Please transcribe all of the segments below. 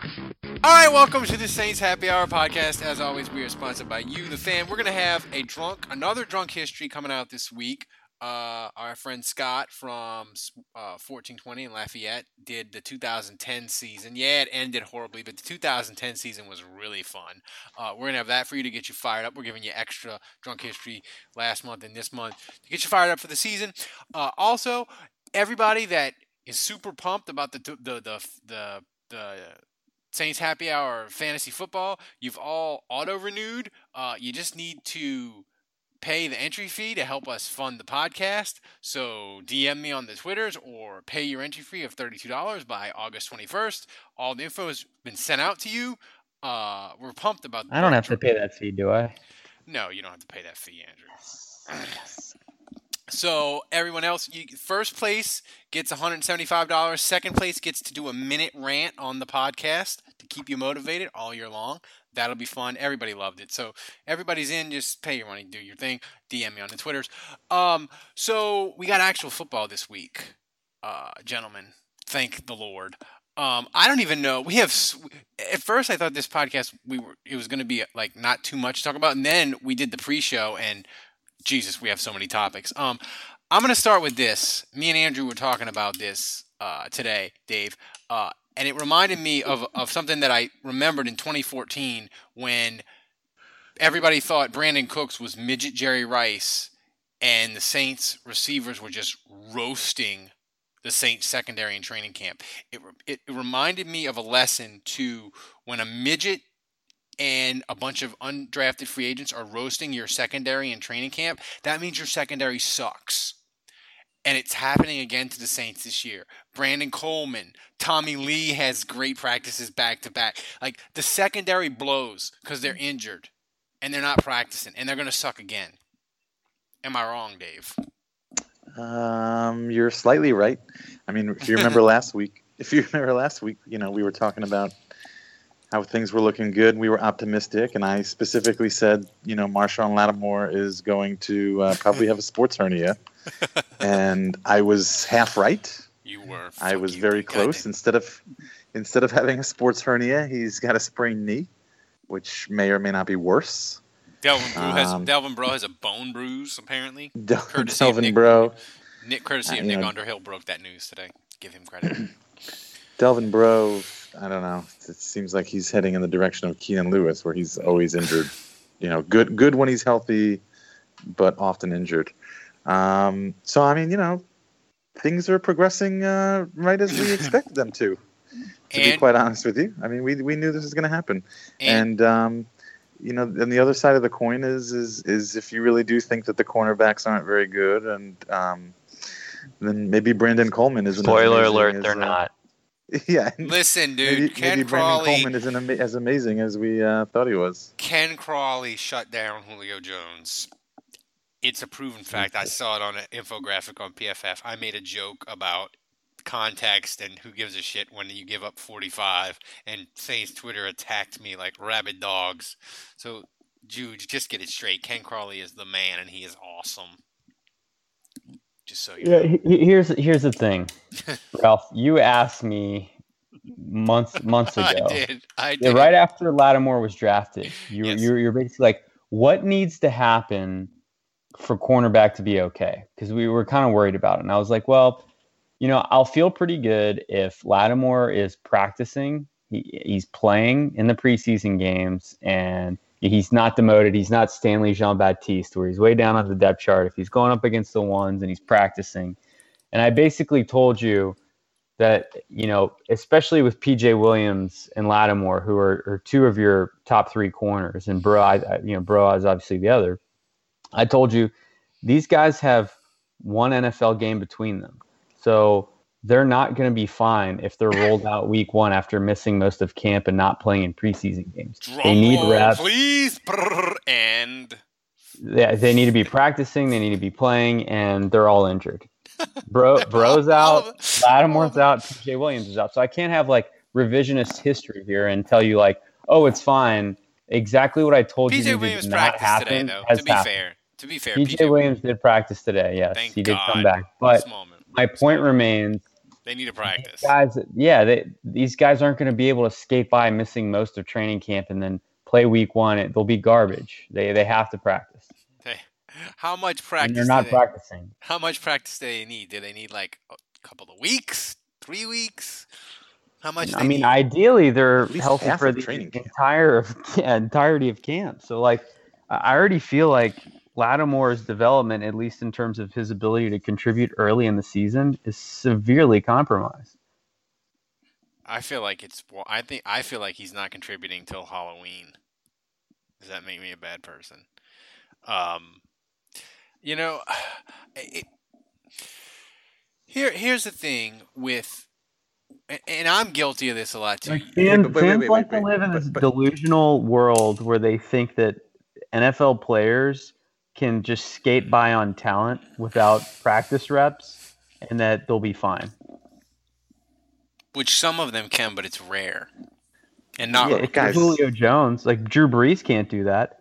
All right, welcome to the Saints Happy Hour podcast. As always, we are sponsored by you, the fan. We're gonna have a drunk, another drunk history coming out this week. Uh, our friend Scott from uh, 1420 in Lafayette did the 2010 season. Yeah, it ended horribly, but the 2010 season was really fun. Uh, we're gonna have that for you to get you fired up. We're giving you extra drunk history last month and this month to get you fired up for the season. Uh, also, everybody that is super pumped about the the the the, the Saints Happy Hour Fantasy Football. You've all auto renewed. Uh, you just need to pay the entry fee to help us fund the podcast. So DM me on the Twitters or pay your entry fee of $32 by August 21st. All the info has been sent out to you. Uh, we're pumped about I don't have to pay that fee, do I? No, you don't have to pay that fee, Andrew. So everyone else, you, first place gets $175. Second place gets to do a minute rant on the podcast to keep you motivated all year long. That'll be fun. Everybody loved it. So everybody's in. Just pay your money, do your thing. DM me on the Twitters. Um, so we got actual football this week, uh, gentlemen. Thank the Lord. Um, I don't even know. We have. At first, I thought this podcast we were it was going to be like not too much to talk about, and then we did the pre-show, and Jesus, we have so many topics. Um, I'm going to start with this. Me and Andrew were talking about this uh, today, Dave, uh, and it reminded me of of something that I remembered in 2014 when everybody thought Brandin Cooks was midget Jerry Rice, and the Saints receivers were just roasting the Saints secondary in training camp. It, it, it reminded me of a lesson to when a midget and a bunch of undrafted free agents are roasting your secondary in training camp, that means your secondary sucks. And it's happening again to the Saints this year. Brandon Coleman, Tommylee has great practices back to back. Like the secondary blows because they're injured and they're not practicing and they're going to suck again. Am I wrong, Dave? Um, you're slightly right. I mean, if you remember last week, if you remember last week, you know, we were talking about how things were looking good. We were optimistic, and I specifically said, you know, Marshon Lattimore is going to uh, probably have a sports hernia, and I was half right. You were. I was very close. Instead of instead of having a sports hernia, he's got a sprained knee, which may or may not be worse. Delvin Breaux has um, Delvin Breaux has a bone bruise apparently. Del- Delvin Nick, Breaux. Nick courtesy of Nick know, Underhill broke that news today. Give him credit. Delvin Breaux, I don't know. It seems like he's heading in the direction of Keenan Lewis, where he's always injured. You know, good good when he's healthy, but often injured. Um, so I mean, you know, things are progressing uh, right as we expected them to. To and, be quite honest with you, I mean, we we knew this was going to happen, and, and um, you know, and the other side of the coin is is is if you really do think that the cornerbacks aren't very good, and um, then maybe Brandon Coleman is. Spoiler alert: as, they're uh, not. Yeah. Listen, dude. Maybe, Ken maybe Crawley Brandon Coleman isn't ama- as amazing as we uh, thought he was. Ken Crawley shut down Julio Jones. It's a proven fact. I saw it on an infographic on PFF. I made a joke about context and who gives a shit when you give up 45 and Saints Twitter attacked me like rabid dogs. So, Jude, just get it straight. Ken Crawley is the man and he is awesome. So Yeah, know. here's here's the thing, Ralph. You asked me months months ago. I did. I did. Right after Lattimore was drafted, you Yes. you're, you're basically like, what needs to happen for cornerback to be okay? Because we were kind of worried about it, and I was like, well, you know, I'll feel pretty good if Lattimore is practicing, he, he's playing in the preseason games, and he's not demoted. He's not Stanley Jean Baptiste, where he's way down on the depth chart. If he's going up against the ones and he's practicing, and I basically told you that you know, especially with PJ Williams and Lattimore, who are, are two of your top three corners, and Breaux, I, you know, Breaux is obviously the other. I told you these guys have one NFL game between them, so they're not going to be fine if they're rolled out week one after missing most of camp and not playing in preseason games. Drum they need roll, reps. please. And They, they need to be practicing. They need to be playing, and they're all injured. Breaux, Breaux's out. Lattimore's out. PJ Williams is out. So I can't have like revisionist history here and tell you like, oh, it's fine. Exactly what I told you PJ Williams not practiced happen today, though. To be happened. fair, to be fair, PJ Williams did practice today. Yes, Thank he did God. come back. But my point remains, They need to practice. guys. Yeah, they, these guys aren't going to be able to skate by missing most of training camp and then play week one. It, they'll be garbage. They they have to practice, Hey, how much and practice? they're not they- practicing. How much practice do they need? Do they need like a couple of weeks, three weeks? How much? I mean, need? ideally, they're healthy for the training entire of yeah, entirety of camp. So, like, I I already feel like Lattimore's development, at least in terms of his ability to contribute early in the season, is severely compromised. I feel like it's. Well, I think I feel like he's not contributing till Halloween. Does that make me a bad person? Um, you know, it, here here's the thing with, and- I'm guilty of this a lot too. Like fans, but wait, fans like to live in but- this but- delusional world where they think that NFL players can just skate by on talent without practice reps, and that they'll be fine. Which some of them can, but it's rare, and not. Yeah, guys- Julio Jones, like Drew Brees can't do that.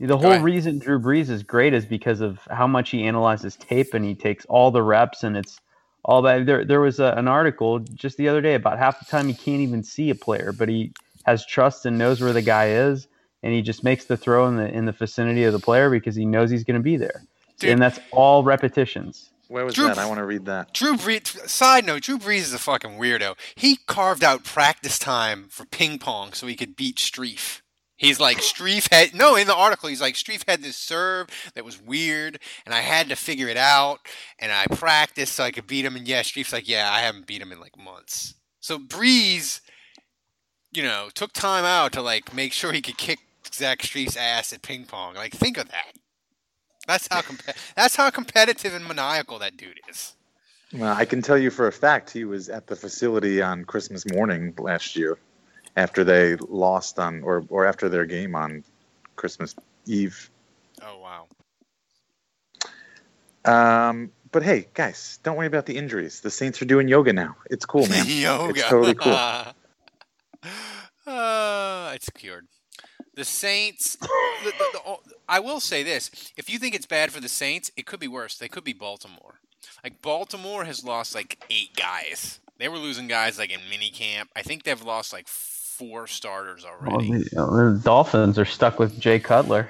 The whole reason Drew Brees is great is because of how much he analyzes tape and he takes all the reps and it's all that. There, there was a, an article just the other day about half the time he can't even see a player, but he has trust and knows where the guy is, and he just makes the throw in the in the vicinity of the player because he knows he's going to be there, Dude. and that's all repetitions. Where was Drew- that? I want to read that. Drew Brees. Side note: Drew Brees is a fucking weirdo. He carved out practice time for ping pong so he could beat Strief. He's like Strief had no in the article. He's like Strief had this serve that was weird, and I had to figure it out, and I practiced so I could beat him. And yeah, Strief's like, yeah, I haven't beat him in like months. So Brees, you know, took time out to like make sure he could kick Zach Strief's ass at ping pong. Like, think of that. That's how comp- that's how competitive and maniacal that dude is. Well, I can tell you for a fact he was at the facility on Christmas morning last year, after they lost on or or after their game on Christmas Eve. Oh wow. Um, but hey, guys, don't worry about the injuries. The Saints are doing yoga now. It's cool, man. Yoga. It's totally cool. uh, it's cured. The Saints. The, the, the, oh, I will say this: if you think it's bad for the Saints, it could be worse. They could be Baltimore. Like Baltimore has lost like eight guys. They were losing guys like in minicamp. I think they've lost like four starters Well, already. the, uh, the Dolphins are stuck with Jay Cutler.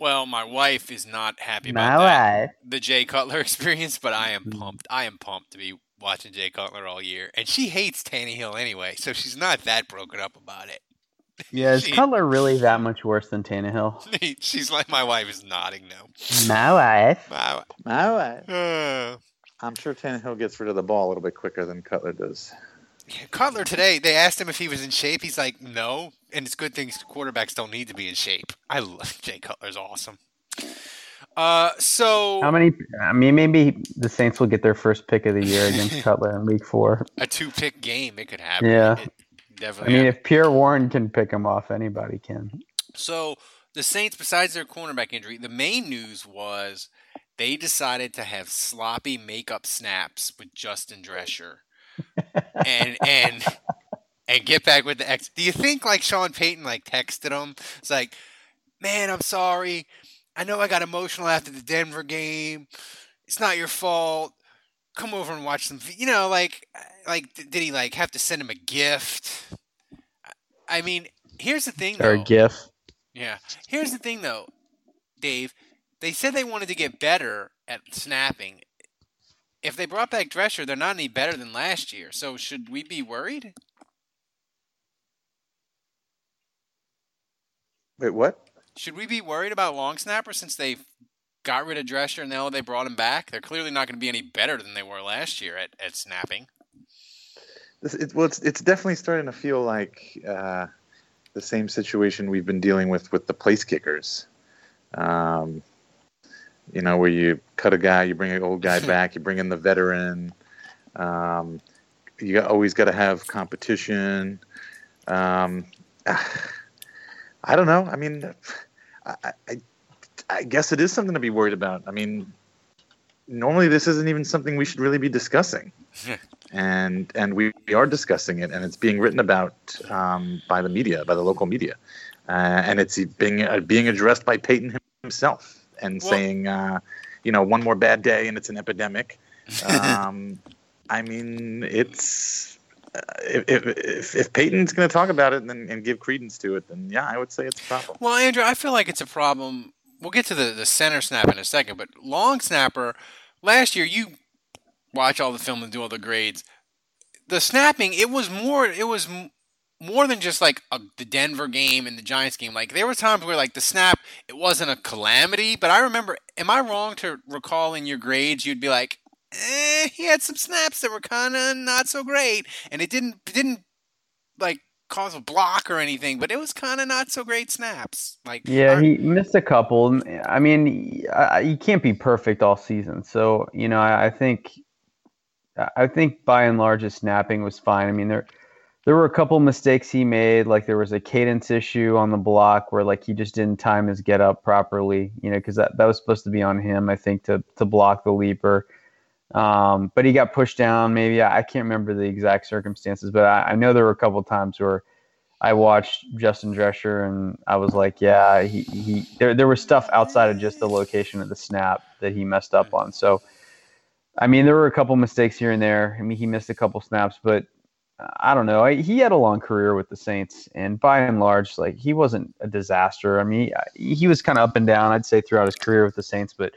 Well, my wife is not happy My about that. wife. the Jay Cutler experience, but I am mm-hmm. pumped. I am pumped to be watching Jay Cutler all year, and she hates Tannehill anyway, so she's not that broken up about it. Yeah, is She- Cutler really that much worse than Tannehill? she's like, my wife is nodding no. My wife. My, All right. uh, I'm sure Tannehill gets rid of the ball a little bit quicker than Cutler does. Cutler today, they asked him if he was in shape. He's like, no, and it's good things quarterbacks don't need to be in shape. I love Jay Cutler's awesome. Uh, so How many? I mean, maybe the Saints will get their first pick of the year against Cutler in Week Four. a two-pick game, it could happen. Yeah. It I mean, if Pierre Warren can pick him off, anybody can. So the Saints, besides their cornerback injury, the main news was they decided to have sloppy makeup snaps with Justin Drescher, and and and get back with the ex. Do you think like Sean Payton like texted him? It's like, man, I'm sorry. I know I got emotional after the Denver game. it's not your fault. Come over and watch some. You know, like, like did he like have to send him a gift? I mean, here's the thing. Or a GIF. Yeah. Here's the thing, though, Dave. They said they wanted to get better at snapping. If they brought back Drescher, they're not any better than last year. So should we be worried? Wait, what? Should we be worried about long snapper since they got rid of Drescher and now they brought him back? They're clearly not going to be any better than they were last year at, at snapping. This, it, well, it's it's definitely starting to feel like uh, the same situation we've been dealing with with the place kickers. Um, you know, where you cut a guy, you bring an old guy back, you bring in the veteran. Um, you got, always got to have competition. Um, I don't know. I mean, I, I, I guess it is something to be worried about. I mean, normally this isn't even something we should really be discussing, and and we, we are discussing it, and it's being written about um, by the media, by the local media, uh, and it's being uh, being addressed by Payton himself, and Well- saying, uh, you know, one more bad day and it's an epidemic. Um, I mean, it's uh, if, if if Payton's going to talk about it and, and give credence to it, then yeah, I would say it's a problem. Well, Andrew, I feel like it's a problem. We'll get to the, the center snap in a second, but long snapper, last year you watch all the film and do all the grades. The snapping, it was more, it was more than just like a, the Denver game and the Giants game. Like there were times where like the snap, it wasn't a calamity, but I remember, am I wrong to recall in your grades you'd be like, eh, he had some snaps that were kind of not so great, and it didn't didn't like cause a block or anything, but it was kind of not so great snaps. Like Yeah, he missed a couple. I mean, I- you can't be perfect all season. So, you know, I I think, I think by and large, his snapping was fine. I mean, there, there were a couple mistakes he made. Like there was a cadence issue on the block where like he just didn't time his get up properly. You know, because that, that was supposed to be on him, I think, to to block the leaper. Um, but he got pushed down. Maybe I, can't remember the exact circumstances, but I, I know there were a couple times where I watched Justin Drescher and I was like, yeah, he, he there there was stuff outside of just the location of the snap that he messed up on. So, I mean, there were a couple mistakes here and there. I mean, he missed a couple snaps, but I don't know. I, he had a long career with the Saints, and by and large, like he wasn't a disaster. I mean, he, he was kind of up and down, I'd say, throughout his career with the Saints. But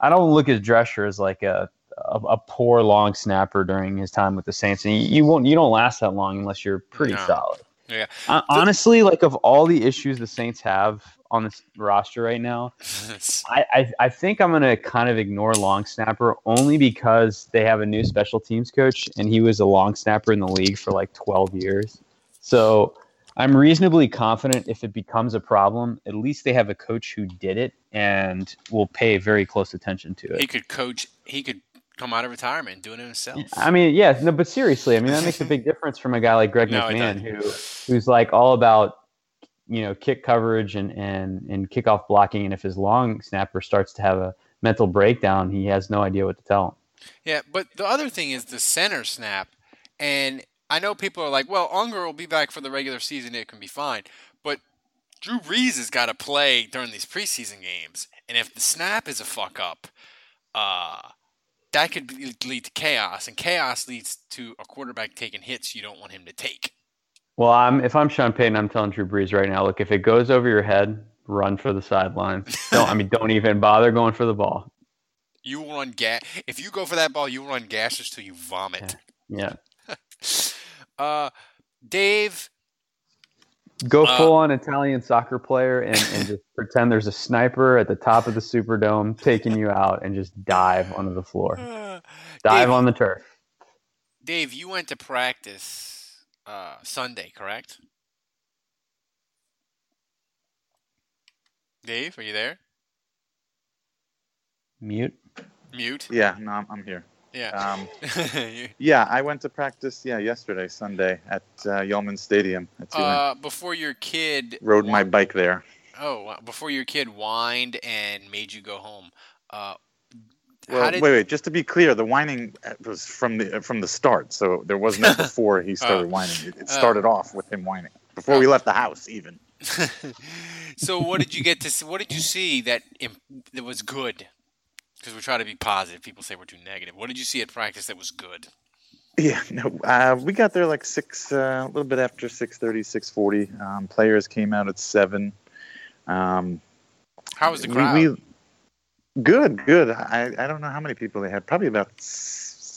I don't look at Drescher as like a a, a poor long snapper during his time with the Saints, and you, you won't you don't last that long unless you're pretty No. solid. Yeah. Hon- Honestly, like of all the issues the Saints have on this roster right now, I, I, I think I'm gonna kind of ignore long snapper only because they have a new special teams coach and he was a long snapper in the league for like 12 years. So I'm reasonably confident if it becomes a problem, at least they have a coach who did it and will pay very close attention to it. he could coach. He could come out of retirement and do it himself. I mean, yeah, no, but seriously, I mean that makes a big difference from a guy like Greg No, McMahon, who who's like all about you know kick coverage and and and kickoff blocking, and if his long snapper starts to have a mental breakdown, he has no idea what to tell him. Yeah, but the other thing is the center snap, and I know people are like, "Well, Unger will be back for the regular season; it can be fine." But Drew Brees has got to play during these preseason games, and if the snap is a fuck up, uh, that could lead to chaos, and chaos leads to a quarterback taking hits you don't want him to take. Well, I'm if I'm Sean Payton, I'm telling Drew Brees right now, look, if it goes over your head, run for the sideline. Don't I mean don't even bother going for the ball. You will run gas. If you go for that ball, you will run gases till you vomit. Yeah. Uh, Dave, Go Uh, full on Italian soccer player and, and just pretend there's a sniper at the top of the Superdome taking you out and just dive onto the floor. uh, Dive Dave, on the turf. Dave, you went to practice uh, Sunday, correct? Dave, are you there? Mute. Mute. Yeah, no, I'm, I'm here. Yeah. Um, yeah, I went to practice. Yeah, yesterday, Sunday, at uh, Yulman Stadium. At uh, before your kid Rode my bike there. Oh, before your kid whined and made you go home. Uh, Well, did wait, wait. Just to be clear, the whining uh, was from the from the start. So there was no before he started Oh. whining. It, it Oh. started off with him whining before we left the house, even. so what did you get to see? What did you see that imp- that was good? Because we try to be positive. People say we're too negative. What did you see at practice that was good? Yeah, no, uh, we got there like six, uh, a little bit after 6.30, 6.40. Um, players came out at 7. Um, How was the we- crowd? we- good, good. I, I don't know how many people they had. Probably about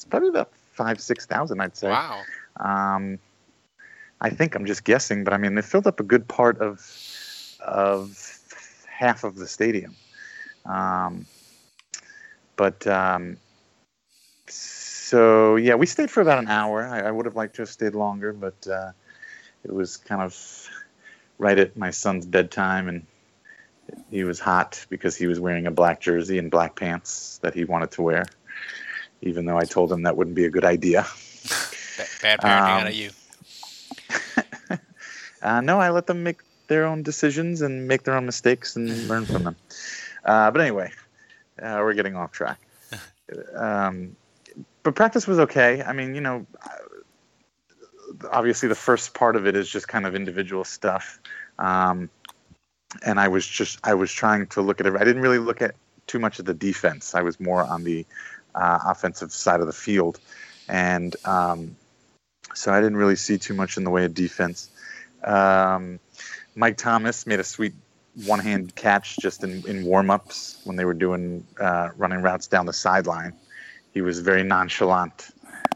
probably about five, six thousand, I'd say. wow. Um, I think I'm just guessing, but I mean they filled up a good part of of half of the stadium. Um, but um, so yeah, we stayed for about an hour. I, I would have liked to have stayed longer, but uh, it was kind of right at my son's bedtime, and he was hot because he was wearing a black jersey and black pants that he wanted to wear, even though I told him that wouldn't be a good idea. Bad parenting Um, out of you. Uh, no, I let them make their own decisions and make their own mistakes and learn from them. Uh, but anyway, uh, we're getting off track. Um, but practice was okay. I mean, you know, obviously the first part of it is just kind of individual stuff. Um, and I was just I was trying to look at it. I didn't really look at too much of the defense. I was more on the uh, offensive side of the field, and um, so I didn't really see too much in the way of defense. Um, Mike Thomas made a sweet one-hand catch just in, in warm-ups when they were doing uh, running routes down the sideline. He was very nonchalant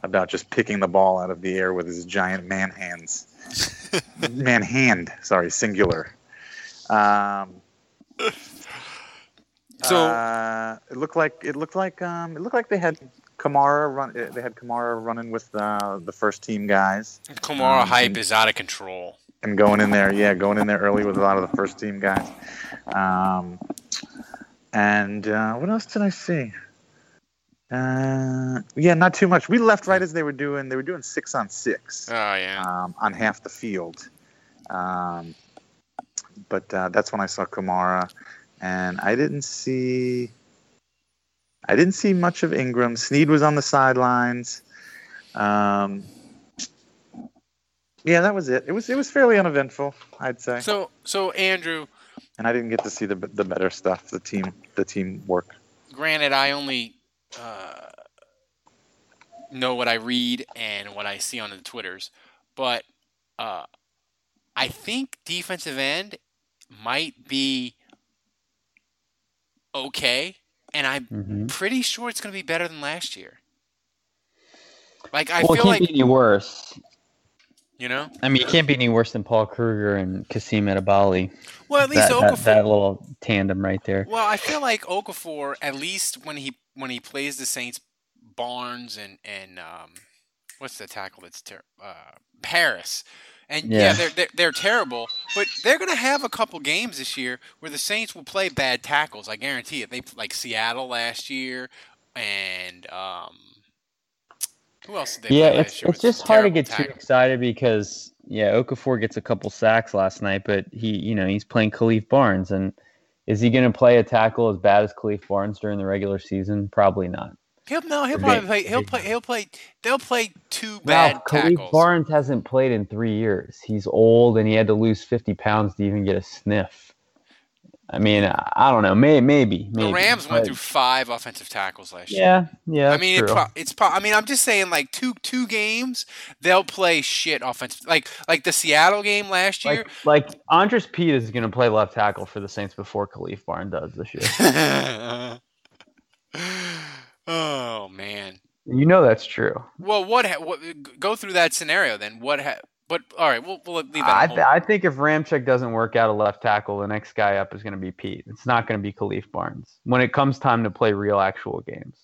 about just picking the ball out of the air with his giant man hands. man hand, sorry, singular. Um, So- uh, it looked like it looked like um, it looked like they had Kamara run. uh, They had Kamara running with uh, the first team guys Kamara um, hype and- is out of control. and going in there, yeah, going in there early with a lot of the first team guys. Um, and uh, what else did I see? Uh, yeah, not too much. We left right as they were doing. They were doing six on six Oh yeah. um, on half the field. Um, but uh, that's when I saw Kamara, and I didn't see. I didn't see much of Ingram. Snead was on the sidelines. Um, yeah, that was it. It was it was fairly uneventful, I'd say. So so Andrew, and I didn't get to see the the better stuff, the team the team work. granted, I only uh, know what I read and what I see on the Twitters, but uh, I think defensive end might be okay, and I'm Mhm. pretty sure it's going to be better than last year. Like I well, it feel can't like be any worse. you know. I mean, it can't be any worse than Paul Kruger and Kasim Edebali. Well, at least that, that, that little tandem right there. Well, I feel like Okafor, at least when he when he plays the Saints, Barnes and and um, what's the tackle that's ter- uh, Paris, and yeah, Yeah. they're, they're they're terrible, but they're gonna have a couple games this year where the Saints will play bad tackles. I guarantee it. They like Seattle last year, and um, who else did they yeah, it's it's just hard to get too excited because yeah, Okafor gets a couple sacks last night, but he you know he's playing Khalif Barnes, and is he going to play a tackle as bad as Khalif Barnes during the regular season? Probably not. He'll no, he'll probably play. He'll play. He'll play. They'll play two bad Wow, Khalif tackles. Barnes hasn't played in three years. He's old, and he had to lose fifty pounds to even get a sniff. I mean, I, I don't know. May, maybe, maybe. The Rams went but- through five offensive tackles last year. Yeah, yeah. I mean, it true. pro- it's pro- I mean, I'm just saying, like two two games, they'll play shit offensive. Like like the Seattle game last year. Like, like Andrus Peat is going to play left tackle for the Saints before Khalif Barnes does this year. oh man. you know that's true. Well, what, ha- what? Go through that scenario then. What? Ha- but all right, we'll we'll leave that. I, th- I think if Ramczyk doesn't work out a left tackle, the next guy up is going to be Peat. It's not going to be Khalif Barnes when it comes time to play real actual games.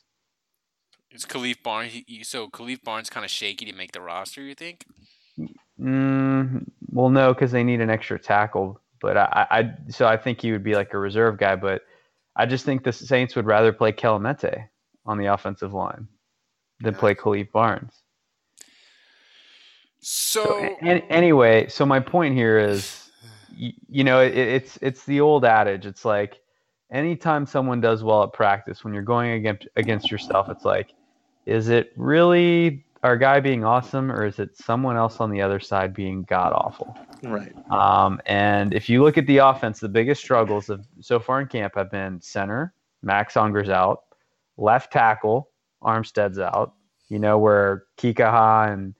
It's Khalif Barnes. He- So Khalif Barnes kind of shaky to make the roster. You think? Mm, well, no, because they need an extra tackle. But I, I, so I think he would be like a reserve guy. But I just think the Saints would rather play Kelemete on the offensive line than play Khalif Barnes. So, an- anyway, so my point here is, you, you know, it, it's it's the old adage. It's like anytime someone does well at practice, when you're going against against yourself, it's like, is it really our guy being awesome, or is it someone else on the other side being god awful? Right. Um, and if you look at the offense, the biggest struggles of so far in camp have been center. Max Unger's out. Left tackle Armstead's out. You know where Kikaha and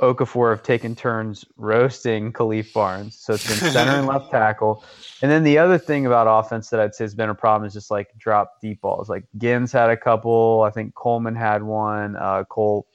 Okafor have taken turns roasting Khalif Barnes. So it's been center and left tackle. And then the other thing about offense that I'd say has been a problem is just like drop deep balls. Like Ginn's had a couple. I think Coleman had one. Uh, Cole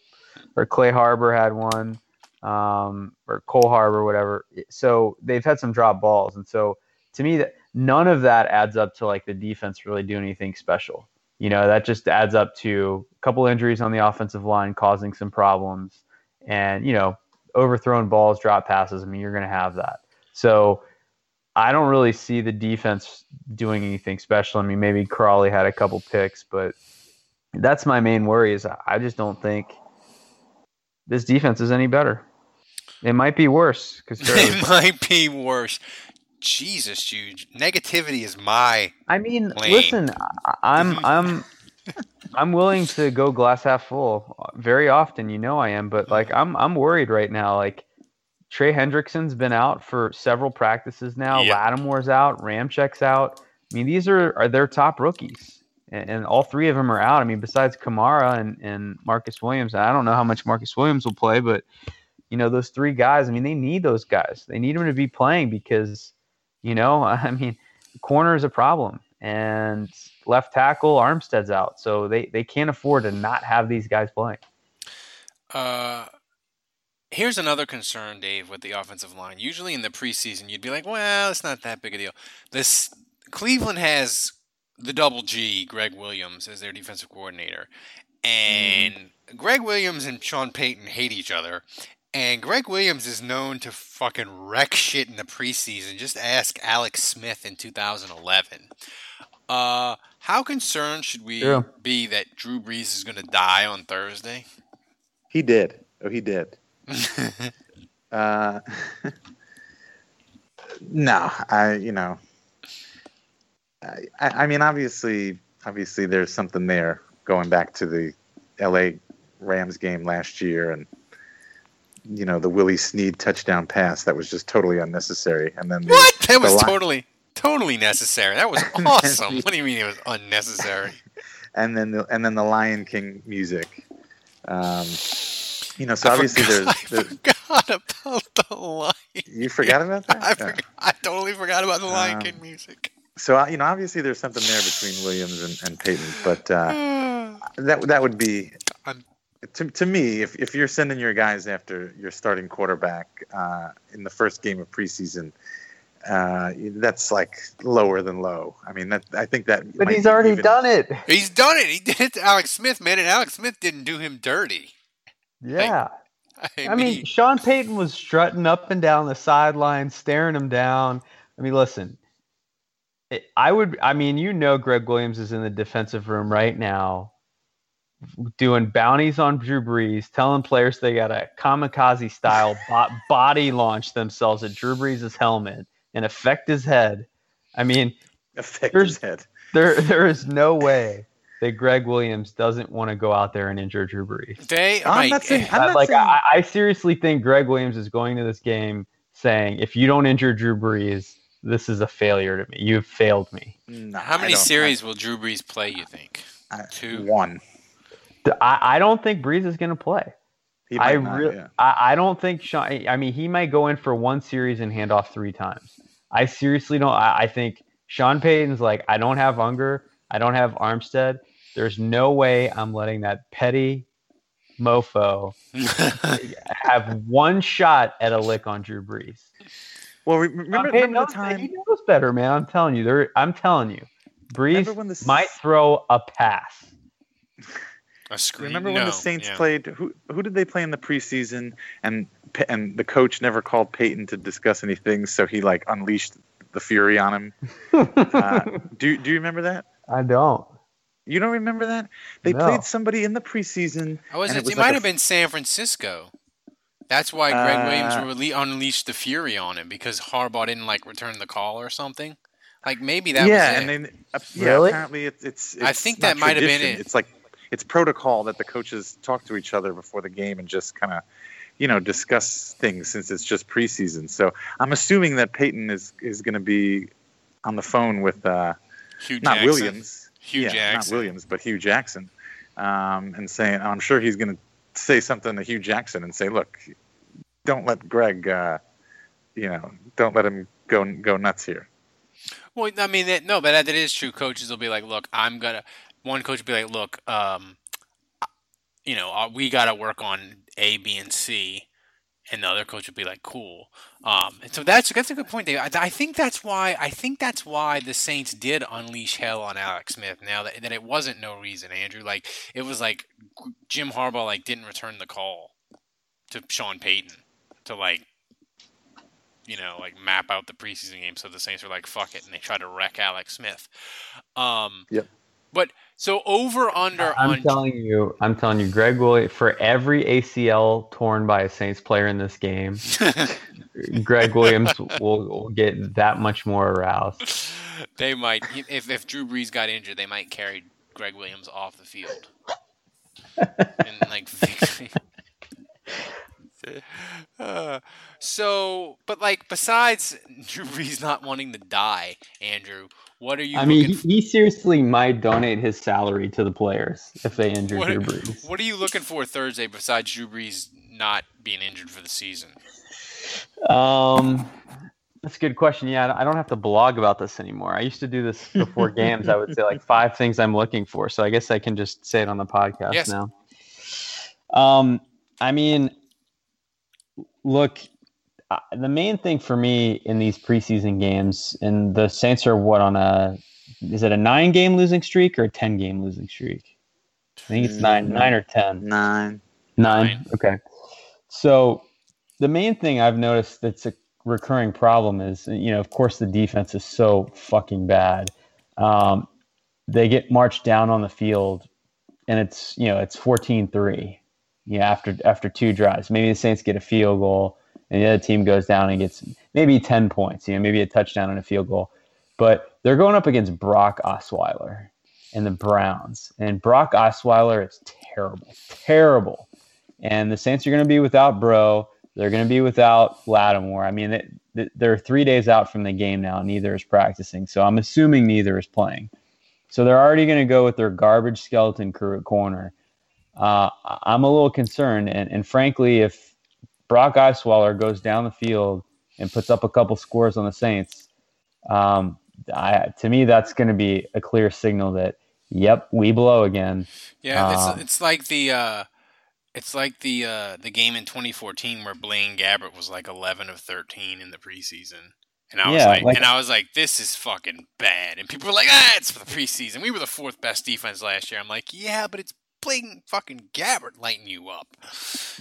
or Clay Harbor had one. Um, or Cole Harbor, whatever. So they've had some drop balls. And so to me, that none of that adds up to like the defense really doing anything special. You know, that just adds up to a couple injuries on the offensive line causing some problems and you know overthrown balls, drop passes. I mean, you're going to have that. So I don't really see the defense doing anything special. I mean, maybe Crawley had a couple picks, but that's my main worry. Is I just don't think this defense is any better. It might be worse because it might be worse. Jesus, dude, negativity is my. I mean, lane. listen, I'm I'm I'm willing to go glass half full very often. You know I am, but like I'm I'm worried right now. Like Trey Hendrickson's been out for several practices now. Yep. Lattimore's out. Ramczyk's out. I mean, these are are their top rookies, and, and, all three of them are out. I mean, besides Kamara and and Marcus Williams. I don't know how much Marcus Williams will play, but you know those three guys. I mean, they need those guys. They need them to be playing because, you know, I mean, corner is a problem, and left tackle Armstead's out, so they they can't afford to not have these guys playing. Uh, here's another concern, Dave, with the offensive line. Usually in the preseason, you'd be like, well, it's not that big a deal. This Cleveland has the double G, Gregg Williams, as their defensive coordinator, and mm. Gregg Williams and Sean Payton hate each other. And Gregg Williams is known to fucking wreck shit in the preseason. Just ask Alex Smith in 2011. Uh, how concerned should we yeah. be that Drew Brees is going to die on Thursday? He did. Oh, he did. uh, no, I you know, I, I mean obviously obviously there's something there going back to the L.A. Rams game last year and you know the Willie Snead touchdown pass that was just totally unnecessary and then the, what that was totally totally necessary. That was awesome. what do you mean it was unnecessary? and then the and then the Lion King music. Um, you know, so I obviously forgot, there's, there's. I forgot about the Lion. You forgot about that? I, forgot, I totally forgot about the Lion um, King music. So you know, obviously there's something there between Williams and, and Payton, but uh, that that would be. To, to me, if, if you're sending your guys after your starting quarterback uh, in the first game of preseason, uh, that's like lower than low. I mean, that I think that. But he's already even... done it. He's done it. He did it to Alex Smith, man, and Alex Smith didn't do him dirty. Yeah. I, I, I mean, mean, Sean Payton was strutting up and down the sideline, staring him down. I mean, listen, it, I would. I mean, you know, Gregg Williams is in the defensive room right now. Doing bounties on Drew Brees, telling players they got a kamikaze style body launch themselves at Drew Brees' helmet and affect his head. I mean, affect his head. There, there is no way that Gregg Williams doesn't want to go out there and injure Drew Brees. They, I'm not saying. I'm not like, saying... I, I seriously think Gregg Williams is going to this game saying, if you don't injure Drew Brees, this is a failure to me. You've failed me. No, How many series I, will Drew Brees play? You think? I, Two. One. I, I don't think Brees is going to play. I really, yeah. I, I don't think Sean. I mean, he might go in for one series and hand off three times. I seriously don't. I, I think Sean Payton's like, I don't have Unger, I don't have Armstead. There's no way I'm letting that petty mofo have one shot at a lick on Drew Brees. Well, remember, remember the time he knows better, man. I'm telling you, there. I'm telling you, Brees might throw a pass. A screen. Remember when no. the Saints yeah. played? Who who did they play in the preseason? And and the coach never called Payton to discuss anything, so he like unleashed the fury on him. uh, do do you remember that? I don't. You don't remember that? They no. played somebody in the preseason. Oh, was it? it, was it like might have been San Francisco. That's why Gregg uh, Williams really unleashed the fury on him because Harbaugh didn't like return the call or something. Like maybe that yeah, was it. and then uh, yeah, really? apparently it's, it's, it's I think that might have been it. It's like it's protocol that the coaches talk to each other before the game and just kind of you know discuss things since it's just preseason. So I'm assuming that Payton is is going to be on the phone with uh, Hue not Jackson. Williams. Hue yeah, Jackson. not Williams, but Hue Jackson, um, and saying, I'm sure he's going to say something to Hue Jackson and say, look, don't let Gregg, uh, you know, don't let him go go nuts here. Well, I mean, no, but that, is true. Coaches will be like, "Look, I'm gonna." One coach would be like, "Look, um, you know, uh, we got to work on A, B, and C," and the other coach would be like, "Cool." Um, and so that's that's a good point, Dave. I, I think that's why I think that's why the Saints did unleash hell on Alex Smith. Now that, that it wasn't no reason, Andrew. Like it was like Jim Harbaugh like didn't return the call to Sean Payton to like you know, like map out the preseason game. So the Saints were like, "Fuck it," and they tried to wreck Alex Smith. Um, Yep. But so over under I'm on telling you, I'm telling you, Gregg Williams for every ACL torn by a Saints player in this game, Gregg Williams will, will get that much more aroused. they might if if Drew Brees got injured, they might carry Gregg Williams off the field. and like. Uh, so, but like besides Drew Brees not wanting to die, Andrew, what are you? I mean, he, he seriously might donate his salary to the players if they injure What- Drew Brees. What are you looking for Thursday besides Drew Brees not being injured for the season? Um, that's a good question. Yeah, I don't have to blog about this anymore. I used to do this before games. I would say like five things I'm looking for. So I guess I can just say it on the podcast Yes. now. Um, I mean, look, uh, the main thing for me in these preseason games, and the Saints are what on a is it a nine game losing streak or a ten game losing streak? I think it's nine, nine or ten. Nine. Nine. Nine. Okay. So the main thing I've noticed that's a recurring problem is, you know, of course, the defense is so fucking bad. Um, they get marched down on the field, and it's you know it's 14-3. You know, after after two drives, maybe the Saints get a field goal, and the other team goes down and gets maybe ten points. You know, maybe a touchdown and a field goal, but they're going up against Brock Osweiler and the Browns, and Brock Osweiler is terrible, terrible. And the Saints are going to be without Breaux. They're going to be without Lattimore. I mean, they- they're three days out from the game now. Neither is practicing, so I'm assuming neither is playing. So they're already going to go with their garbage skeleton crew at corner. Uh, I'm a little concerned, and, and frankly, if Brock Osweiler goes down the field and puts up a couple scores on the Saints, um, I, to me, that's going to be a clear signal that, yep, we blow again. Yeah, Um, it's it's like the uh, it's like the uh, the game in 2014 where Blaine Gabbert was like 11 of 13 in the preseason. And I was Yeah, like, like- and I was like, this is fucking bad. And people were like, ah, it's for the preseason. We were the fourth best defense last year. I'm like, yeah, but it's Blaine fucking Gabbert lighting you up.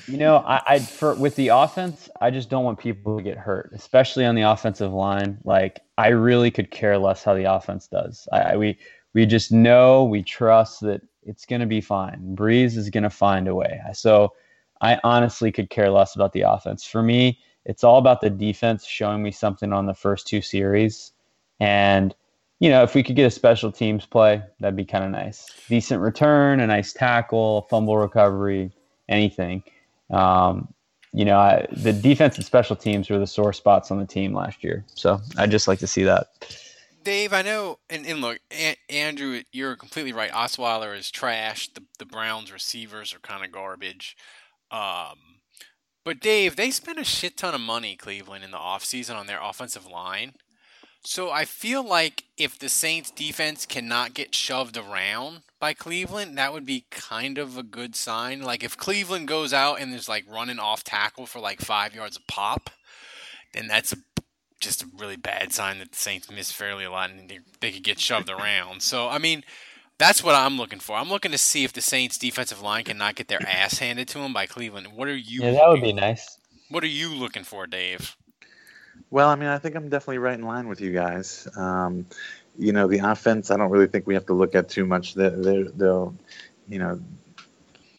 You know, I, I for with the offense, I just don't want people to get hurt, especially on the offensive line. Like, I really could care less how the offense does. I, I we we just know, we trust that it's going to be fine. Brees is going to find a way. So, I honestly could care less about the offense. For me, it's all about the defense showing me something on the first two series, and you know, if we could get a special teams play, that'd be kind of nice. Decent return, a nice tackle, fumble recovery, anything. Um, you know, I, the defense and special teams were the sore spots on the team last year. So I'd just like to see that. Dave, I know, and, and look, a- Andrew, you're completely right. Osweiler is trash. The the Browns receivers are kind of garbage. Um, but Dave, they spent a shit ton of money, Cleveland, in the offseason on their offensive line. So I feel like if the Saints defense cannot get shoved around by Cleveland, that would be kind of a good sign. Like if Cleveland goes out and there's like running off tackle for like five yards a pop, then that's a just a really bad sign that the Saints miss fairly a lot and they, they could get shoved around. So, I mean, that's what I'm looking for. I'm looking to see if the Saints defensive line cannot get their ass handed to them by Cleveland. What are you? Yeah, that would be looking- nice. What are you looking for, Dave? Well, I mean, I think I'm definitely right in line with you guys. Um, you know, the offense, I don't really think we have to look at too much. They- They're, they'll, you know,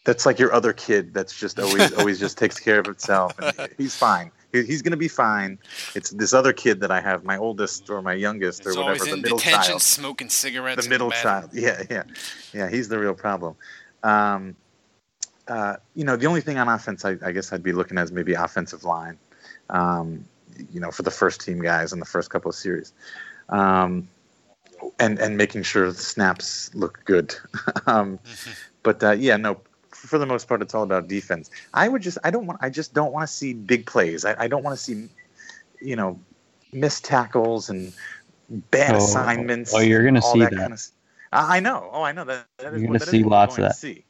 that's like your other kid that's just always always just takes care of itself And he's fine. He's going to be fine. It's this other kid that I have, my oldest or my youngest It's or always whatever, the in middle detention, child. smoking cigarettes. The middle child. Yeah, yeah, yeah. He's the real problem. Um, uh, you know, the only thing on offense, I, I guess I'd be looking at is maybe offensive line. Um, you know, for the first team guys in the first couple of series. Um, and and making sure the snaps look good. um, but uh, yeah, no. For the most part, it's all about defense. I would just, I don't want, I just don't want to see big plays. I, I don't want to see, you know, missed tackles and bad Oh, assignments. oh, you're gonna see that. that. Kind of, I I know. Oh, I know that. that is You're gonna see lots of that. See.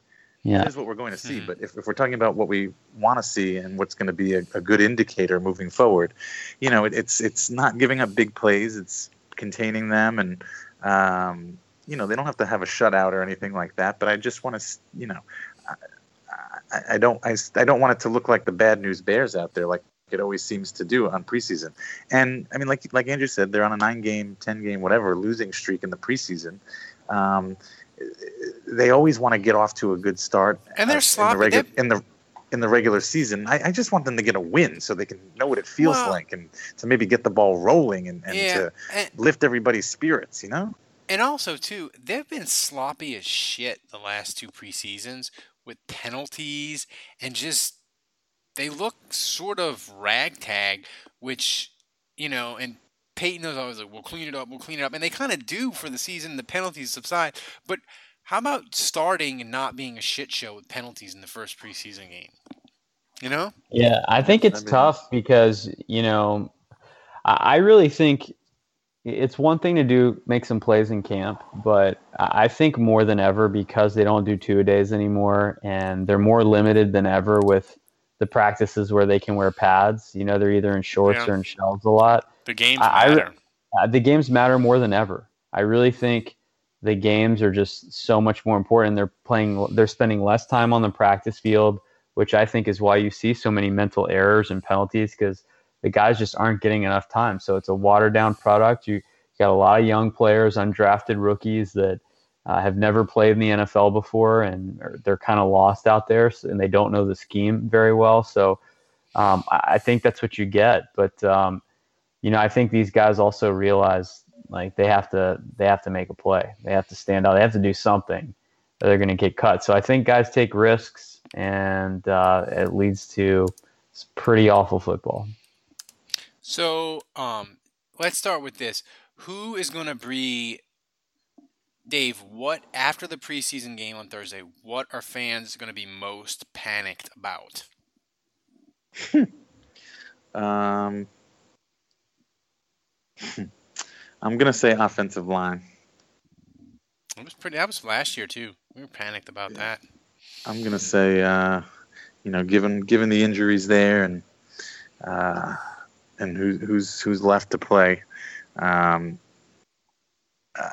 Yeah. That is what we're going to see. But if, if we're talking about what we want to see and what's going to be a, a good indicator moving forward, you know, it, it's it's not giving up big plays. It's containing them, and um, you know, they don't have to have a shutout or anything like that. But I just want to, you know, I, I, I don't I, I don't want it to look like the bad news bears out there, like it always seems to do on preseason. And I mean, like like Andrew said, they're on a nine game, ten game, whatever losing streak in the preseason. Um, they always want to get off to a good start. And they're uh, sloppy. in the, regu- in the in the regular season. I, I just want them to get a win so they can know what it feels Well- like and to maybe get the ball rolling and, and Yeah, to and- lift everybody's spirits. You know. And also too, they've been sloppy as shit the last two preseasons with penalties and just they look sort of ragtag, which you know, and Payton knows always like, we'll clean it up, we'll clean it up, and they kind of do for the season. The penalties subside, but how about starting and not being a shit show with penalties in the first preseason game? You know? Yeah, I think it's I mean- tough because you know, I I really think it's one thing to do make some plays in camp, but I I think more than ever because they don't do two a days anymore and they're more limited than ever with the practices where they can wear pads. You know, they're either in shorts Yeah. or in shells a lot. The games I- I matter. Uh, the games matter more than ever. I really think the games are just so much more important. They're playing, they're spending less time on the practice field, which I think is why you see so many mental errors and penalties because the guys just aren't getting enough time. So it's a watered down product. You got a lot of young players, undrafted rookies that uh, have never played in the NFL before, and they're kind of lost out there, and they don't know the scheme very well. So um, I I think that's what you get. But um, you know, I think these guys also realize like they have to they have to make a play. They have to stand out. They have to do something. Or they're going to get cut. So I think guys take risks, and uh, it leads to pretty awful football. So, um, let's start with this. Who is going to be Dave? What after the preseason game on Thursday? What are fans going to be most panicked about? Um, I'm gonna say offensive line. It was pretty. That was last year too. We were panicked about that. I'm gonna say, uh, you know, given given the injuries there and uh, and who, who's who's left to play, um, I,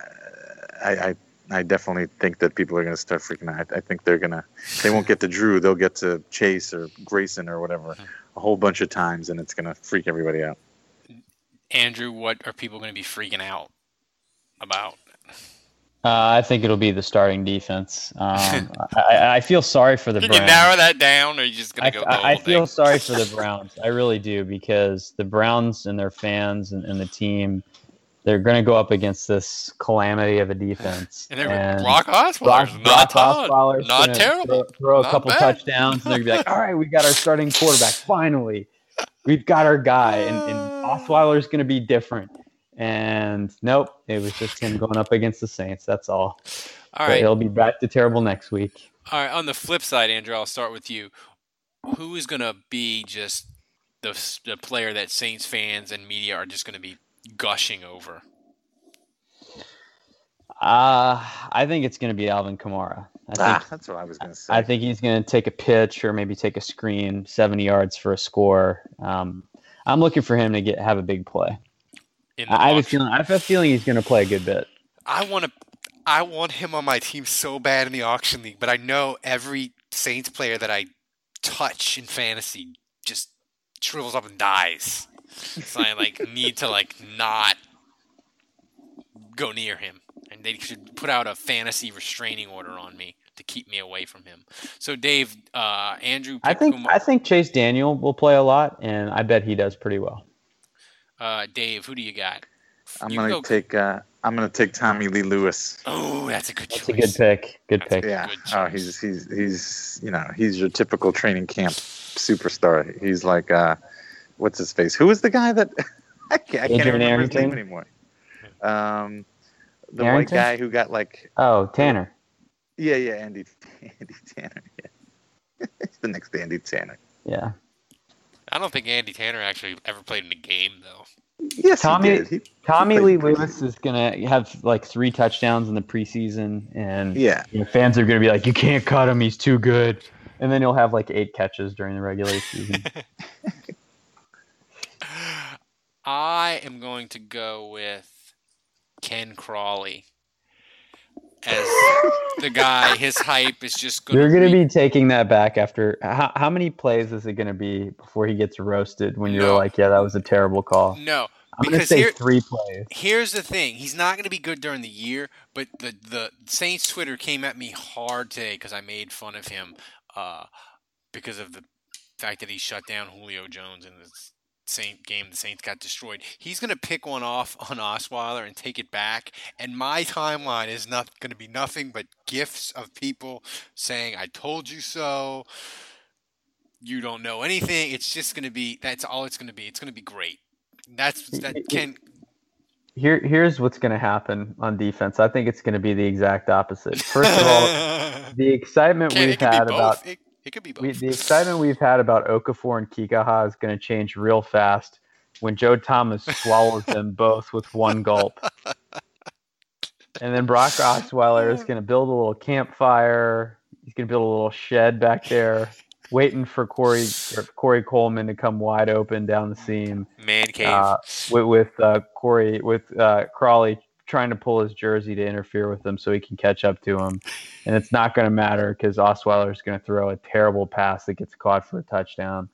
I I definitely think that people are gonna start freaking out. I, I think they're gonna they won't get to Drew, they'll get to Chase or Grayson or whatever a whole bunch of times, and it's gonna freak everybody out. Andrew, what are people going to be freaking out about? Uh, I think it'll be the starting defense. Um, I, I feel sorry for the Can you Browns. narrow that down, or are you just going I, to go? the I, I feel sorry for the Browns. I really do because the Browns and their fans and, and the team, they're going to go up against this calamity of a defense. And they're and Brock Osweiler's not. Osweiler's Not terrible. Throw, throw a Not couple bad. touchdowns, and they're gonna be like, "All right, we got our starting quarterback. Finally, we've got our guy." And, and Osweiler's going to be different. And nope, it was just him going up against the Saints. That's all. All right. But he'll be back to terrible next week. All right. On the flip side, Andrew, I'll start with you. Who is going to be just the the player that Saints fans and media are just going to be gushing over? Uh, I think it's going to be Alvin Kamara. I think Ah, that's what I was gonna say. I think he's going to take a pitch or maybe take a screen, 70 yards for a score. Um, I'm looking for him to get have a big play. I have a feeling. I have a feeling he's going to play a good bit. I want to. I want him on my team so bad in the auction league, but I know every Saints player that I touch in fantasy just shrivels up and dies. So I like need to like not go near him, and they should put out a fantasy restraining order on me to keep me away from him. So Dave, uh, Andrew, I think Kumar- I think Chase Daniel will play a lot, and I bet he does pretty well. uh, Dave, who do you got? I'm You gonna go- take uh, I'm gonna take Tommylee Lewis. Oh, that's a good That's choice. a good pick. Good That's pick. Yeah. Good Oh, he's he's he's you know he's your typical training camp superstar. He's like uh, what's his face? Who is the guy that I can't, I can't Adrian even remember his name anymore. Um, the Harrington? white guy who got like Oh, Tanner. Yeah yeah Andy Andy Tanner yeah it's the next Andy Tanner Yeah. I don't think Andy Tanner actually ever played in a game though. yes Tommy he did. He, Tommy played Lee preseason. Lewis is gonna have like three touchdowns in the preseason, and yeah you know, fans are gonna be like, "You can't cut him; he's too good." And then he'll have like eight catches during the regular season. I am going to go with Ken Crawley as the guy. His hype is just going You're gonna be taking that back after how, how many plays is it gonna be before he gets roasted? When you're No. like, "Yeah, that was a terrible call." no I'm gonna because say here, three plays. here's the thing he's not going to be good during the year but the the saints twitter came at me hard today because i made fun of him uh, because of the fact that he shut down julio jones in the saint game the saints got destroyed he's going to pick one off on osweiler and take it back and my timeline is not going to be nothing but gifts of people saying i told you so you don't know anything it's just going to be that's all it's going to be it's going to be great that's that can Here, here's what's going to happen on defense. I think it's going to be the exact opposite. First of all, the excitement we've had about. It, it could be both. we, the excitement we've had about Okafor and Kikaha is going to change real fast when Joe Thomas swallows them both with one gulp. And then Brock Osweiler is going to build a little campfire. He's going to build a little shed back there, waiting for Corey or Corey Coleman to come wide open down the seam. Man cave. Uh, with with uh, Corey with uh, Crawley trying to pull his jersey to interfere with him so he can catch up to him, and it's not going to matter because Osweiler is going to throw a terrible pass that gets caught for a touchdown.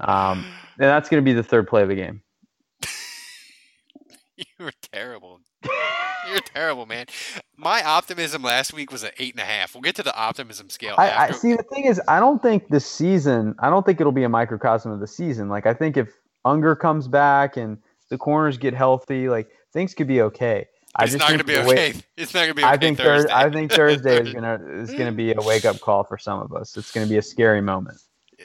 Um, and that's going to be the third play of the game. you were terrible. You're terrible, man. My optimism last week was an eight and a half. We'll get to the optimism scale I, I see. The thing is, I don't think this season. I don't think it'll be a microcosm of the season. Like I think if Unger comes back and the corners get healthy, like things could be okay. I it's not going to think be way- okay. It's not going to be okay I think Thursday. Thurs I think Thursday is gonna is gonna be a wake up call for some of us. It's gonna be a scary moment.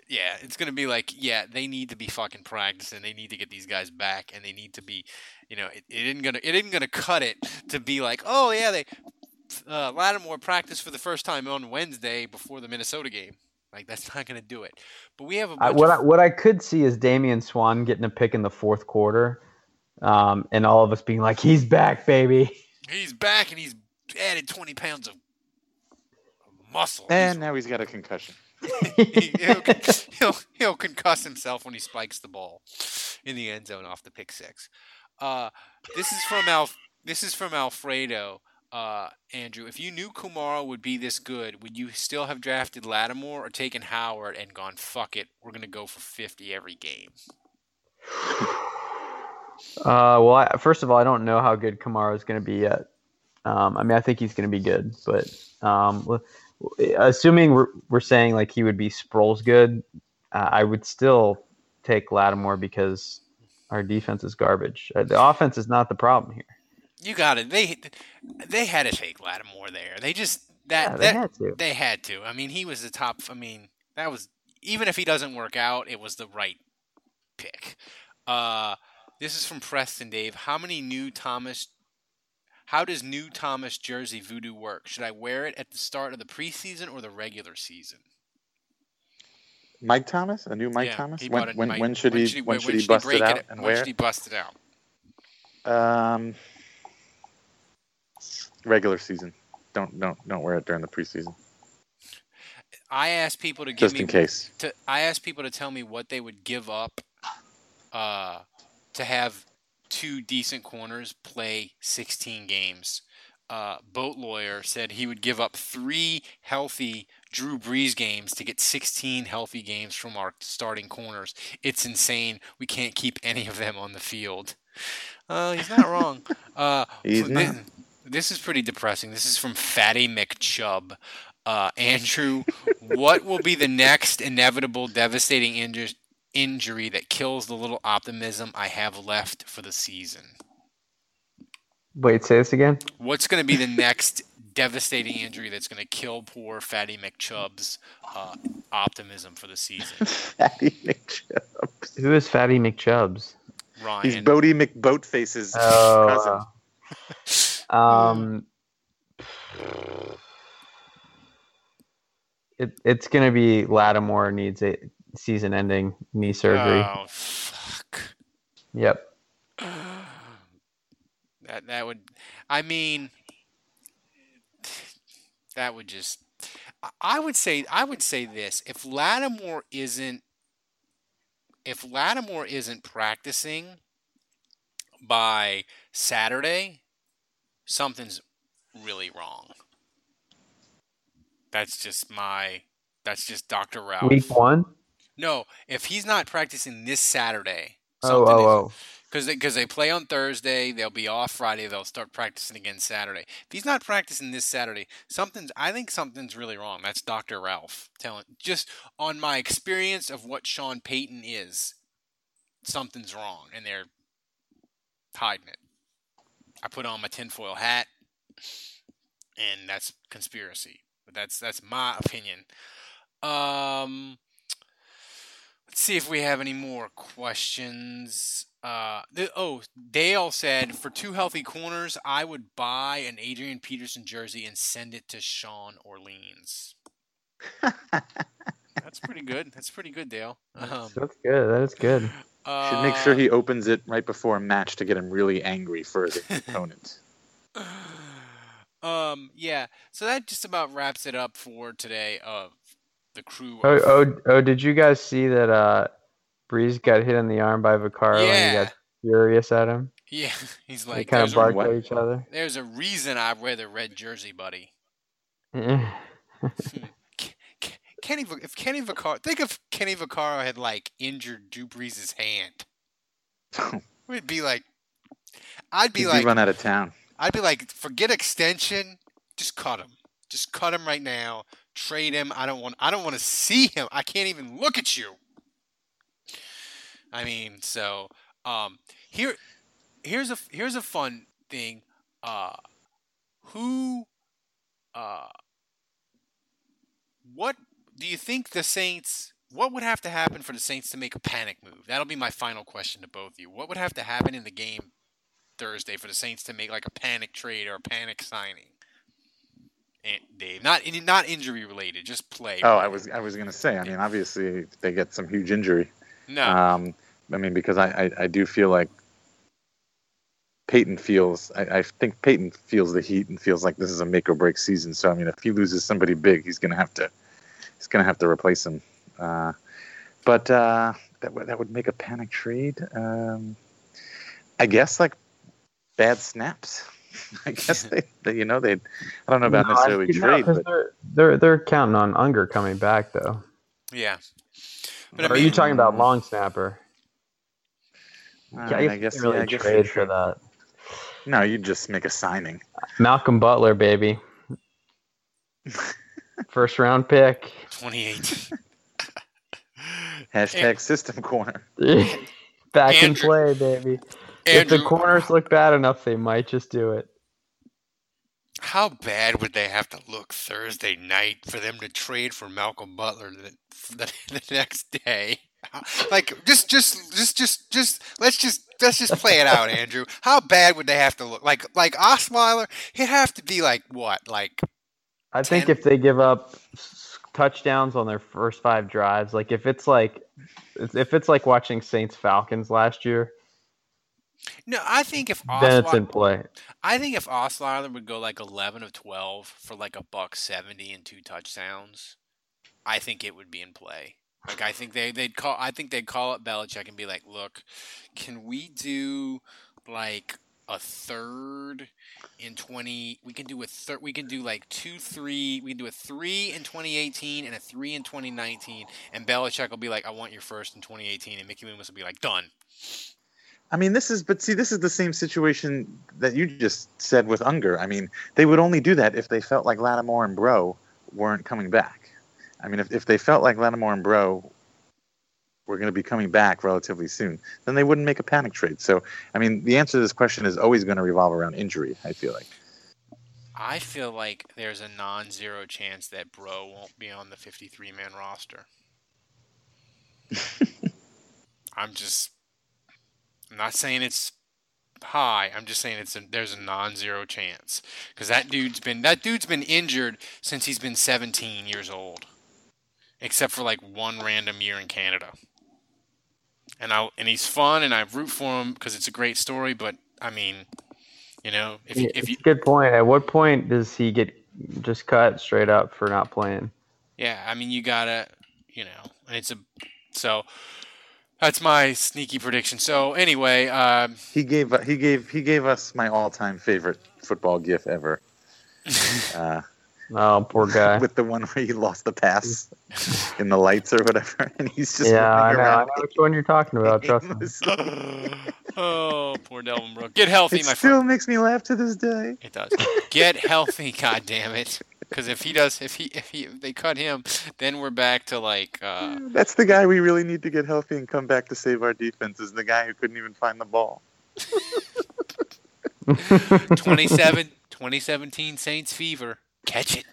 yeah, it's going to be like, yeah, they need to be fucking practicing. They need to get these guys back, and they need to be, you know, it, it isn't gonna it isn't gonna cut it to be like, oh yeah, they uh, Lattimore practiced for the first time on Wednesday before the Minnesota game. Like that's not going to do it. But we have a I, bunch what of I, what I could see is Damian Swann getting a pick in the fourth quarter, um, and all of us being like, "He's back, baby." He's back and he's added 20 pounds of muscle. and now he's got a concussion He- he'll, he'll, he'll concuss himself when he spikes the ball in the end zone off the pick six. Uh, this is from Al. This is from Alfredo. Uh, Andrew, if you knew Kamara would be this good, would you still have drafted Lattimore or taken Howard and gone fuck it? We're gonna go for 50 every game. Uh, well, I, first of all, I don't know how good Kamara is going to be yet. Um, I mean, I think he's going to be good, but um, assuming we're, we're saying like he would be Sproles good, uh, I would still take Lattimore because our defense is garbage. Uh, the offense is not the problem here. You got it. They they had to take Lattimore there. They just that Yeah, they that had to. they had to. I mean, he was the top. I mean, that was even if he doesn't work out, it was the right pick. Uh, this is from Preston Dave. How many new Thomas? How does new Thomas jersey voodoo work? Should I wear it at the start of the preseason or the regular season? Mike Thomas a new Mike Yeah, Thomas when when, Mike- when should when he should he- when should he bust break it it? out and When where should he bust it out? um regular season don't don't don't wear it during the preseason I asked people to give just me in case to I asked people to tell me what they would give up uh, to have two decent corners play 16 games. Uh, Boat Lawyer said he would give up three healthy Drew Brees games to get 16 healthy games from our starting corners. It's insane. We can't keep any of them on the field. Uh, he's not wrong. Uh, He's not. This is pretty depressing. This is from Fatty McChubb. Uh, Andrew, what will be the next inevitable, devastating inju- injury that kills the little optimism I have left for the season? Wait, say this again. What's going to be the next devastating injury that's going to kill poor Fatty McChubb's uh, optimism for the season? Fatty McChubbs. Who is Fatty McChubbs? Ryan. He's Bodie McBoatface's Oh, cousin. uh, Um, it, it's going to be Lattimore needs a season-ending knee surgery. Oh fuck. Yep. That that would, I mean, that would just. I- I would say I would say this: if Lattimore isn't, if Lattimore isn't practicing by Saturday, something's really wrong. That's just my. That's just Doctor Ralph. Week one. No, if he's not practicing this Saturday, Oh, oh, oh. because they, cause they play on Thursday, they'll be off Friday, they'll start practicing again Saturday. If he's not practicing this Saturday, something's I think something's really wrong. That's Dr. Ralph telling just on my experience of what Sean Payton is, something's wrong and they're hiding it. I put on my tinfoil hat and that's conspiracy. But that's that's my opinion. Um see if we have any more questions. Uh, th- oh, Dale said for two healthy corners, I would buy an Adrian Peterson jersey and send it to Sean Orleans. That's pretty good. That's pretty good, Dale. Um, That's good. That is good. Should make sure uh, he opens it right before a match to get him really angry for the opponent. Um, yeah. So that just about wraps it up for today of the crew. Oh, oh, oh! Did you guys see that? Uh, Brees got hit in the arm by Vaccaro and he got furious at him. yeah. He's like, They kind there's of a, barked at each other. there's a reason I wear the red jersey, buddy. Kenny, if Kenny Vaccaro, think if Kenny Vaccaro had like injured Drew Brees' hand, we'd be like, I'd be He'd like, be run out of town. I'd be like, forget extension, just cut him, just cut him right now, trade him. I don't want, I don't want to see him. I can't even look at you. I mean, so um, here, here's a here's a fun thing. Uh, who, uh, what do you think the Saints? What would have to happen for the Saints to make a panic move? That'll be my final question to both of you. What would have to happen in the game Thursday for the Saints to make like a panic trade or a panic signing? Dave, not not injury related, just play. Oh, I was I was gonna say. I mean, obviously, they get some huge injury. No. Um, I mean, because I, I, I do feel like Payton feels. I, I think Payton feels the heat and feels like this is a make or break season. So I mean, if he loses somebody big, he's gonna have to he's gonna have to replace him. Uh, but uh, that would that would make a panic trade. Um, I guess like bad snaps. I guess they, they you know they I don't know about No, necessarily I- no, but they're, they're they're counting on Unger coming back though. Yeah. Or are you talking about long snapper? Uh, Yeah, I you guess can't really yeah, I guess trade for that. No, you just make a signing. Malcolm Butler, baby. First round pick. Twenty-eight. Hashtag system corner. Back in play, baby. If the corners look bad enough, they might just do it. How bad would they have to look Thursday night for them to trade for Malcolm Butler the, the, the next day? Like just just just just just let's just let's just play it out, Andrew. How bad would they have to look? Like like Osweiler, he'd have to be like what? Like I think if they give up touchdowns on their first five drives, like if it's like if it's like watching Saints Falcons last year, no, I think if then it's in play. I think if Osweiler would go like eleven of twelve for like a buck seventy and two touchdowns, I think it would be in play. Like I think they they'd call I think they'd call up Belichick and be like, look, can we do like a third in twenty? We can do a third. We can do like two, three. We can do a three in twenty eighteen and a three in twenty nineteen. And Belichick will be like, I want your first in twenty eighteen, and Mickey Loomis will be like, done. I mean, this is, but see, this is the same situation that you just said with Unger. I mean, they would only do that if they felt like Lattimore and Breaux weren't coming back. I mean, if, if they felt like Lattimore and Breaux were going to be coming back relatively soon, then they wouldn't make a panic trade. So, I mean, the answer to this question is always going to revolve around injury, I feel like. I feel like there's a non-zero chance that Breaux won't be on the 53-man roster. I'm just I'm not saying it's high. I'm just saying it's a, there's a non-zero chance because that dude's been that dude's been injured since he's been 17 years old, except for like one random year in Canada. And I and he's fun, and I root for him because it's a great story. But I mean, you know, if you, if you good point. At what point does he get just cut straight up for not playing? yeah, I mean you gotta, you know, and it's a so. That's my sneaky prediction. So anyway, um, He gave he gave he gave us my all-time favorite football gif ever. Uh, Oh, poor guy. with the one where he lost the pass in the lights or whatever, and he's just yeah, I running know, I know which one you're talking about. Trust me. oh, poor Delvin Breaux. Get healthy, It my still friend. Still makes me laugh to this day. It does. Get healthy, god damn it. Because if he does, if he, if he, if they cut him, then we're back to like uh, That's the guy we really need to get healthy and come back to save our defense. Is the guy who couldn't even find the ball. 27, 2017 Saints fever. Catch it.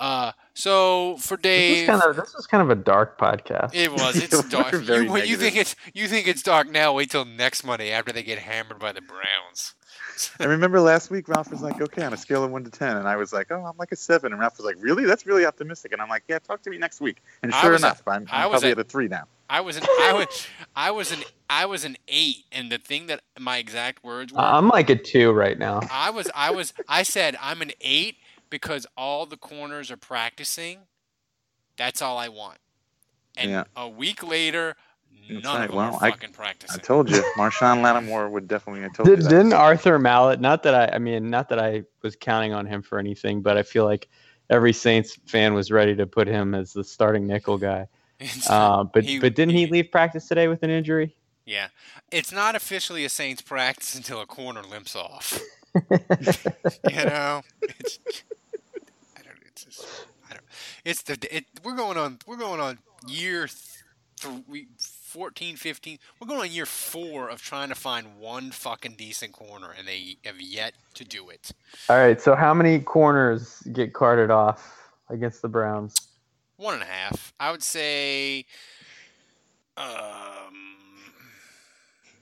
Uh, so for This is kind of this is kind of a dark podcast. it was. It's dark. You, you think it's you think it's dark now? Wait till next Monday after they get hammered by the Browns. I remember last week Ralph was like, "Okay, on a scale of one to 10. and I was like, "Oh, I'm like a seven. And Ralph was like, "Really? That's really optimistic." And I'm like, "Yeah, talk to me next week." And sure enough, I'm, I I'm was probably a- at a three now. I was an I was I was an I was an eight, and the thing that my exact words were. I'm like a two right now. I was I was I said I'm an eight because all the corners are practicing. That's all I want. And Yeah. a week later, That's none right. of them Well, are I- fucking I practicing. told you, Marshon Lattimore would definitely. I told you Did, that. didn't Arthur Maulet? Not that I, I mean, not that I was counting on him for anything, but I feel like every Saints fan was ready to put him as the starting nickel guy. Uh, but He- but didn't he he- leave practice today with an injury? yeah, it's not officially a Saints practice until a corner limps off. you know, it's, I don't. It's just, I don't. It's the. It, we're going on. We're going on year three, 14, 15. We're going on year four of trying to find one fucking decent corner, and they have yet to do it. All right. So how many corners get carted off against the Browns? One and a half. I would say. Um,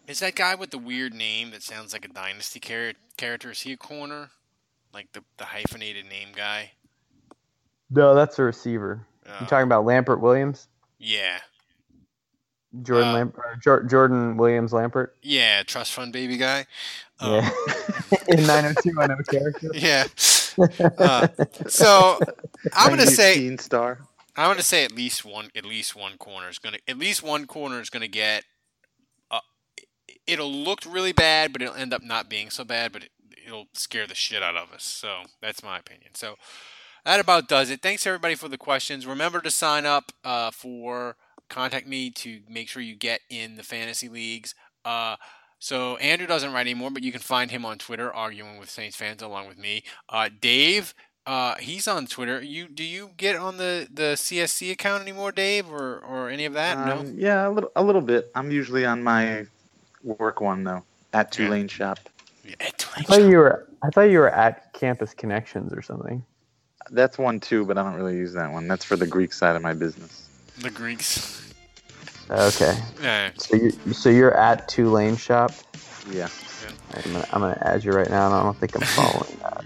is that guy with the weird name that sounds like a dynasty char- character? Is he a corner? Like the the hyphenated name guy? No, that's a receiver. Uh, You talking about Lambert Williams? yeah, Jordan Uh, Lamp- Jor- Jordan Williams Lambert? yeah, trust fund baby guy. Um, Yeah. In 90210 character. yeah. Uh, so I'm gonna say Star. I'm gonna say at least one at least one corner is gonna at least one corner is gonna get. Uh, it'll look really bad, but it'll end up not being so bad. But it, it'll scare the shit out of us. So that's my opinion. So that about does it. Thanks everybody for the questions. Remember to sign up uh, for contact me to make sure you get in the fantasy leagues. Uh, so Andrew doesn't write anymore, but you can find him on Twitter arguing with Saints fans along with me. Uh, Dave, uh, he's on Twitter. You do you get on the, the CSC account anymore, Dave, or, or any of that? no. Um, yeah, a little, a little bit. I'm usually on my work one though, at Tulane Yeah. Tulane Shop. Yeah, I thought you were I thought you were at Campus Connections or something. That's one too, but I don't really use that one. That's for the Greek side of my business. The Greeks. Okay. Yeah. So you so you're at Tulane Shop. Yeah. I'm gonna, I'm gonna add you right now, and I don't think I'm following that.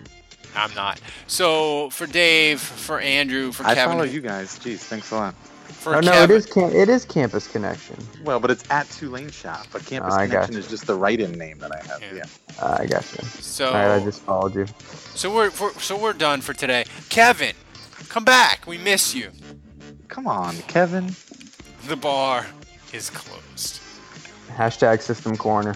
I'm not. So for Dave, for Andrew, for Kevin. I Kevin, follow you guys. Jeez, thanks a lot. for oh no, Kevin, it is cam- it is Campus Connection. Well, but it's at Tulane Shop. But Campus Oh, Connection is just the write-in name that I have. Yeah. Yeah. Uh, I got you. So All right, I just followed you. so we're, we're so we're done for today. Kevin, come back. We miss you. Come on, Kevin. The bar is closed. Hashtag System Corner.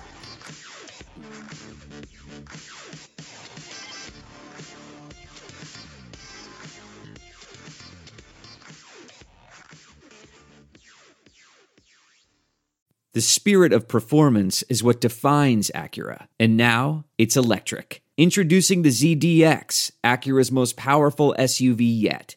The spirit of performance is what defines Acura. And now it's electric. Introducing the ZDX, Acura's most powerful SUV yet.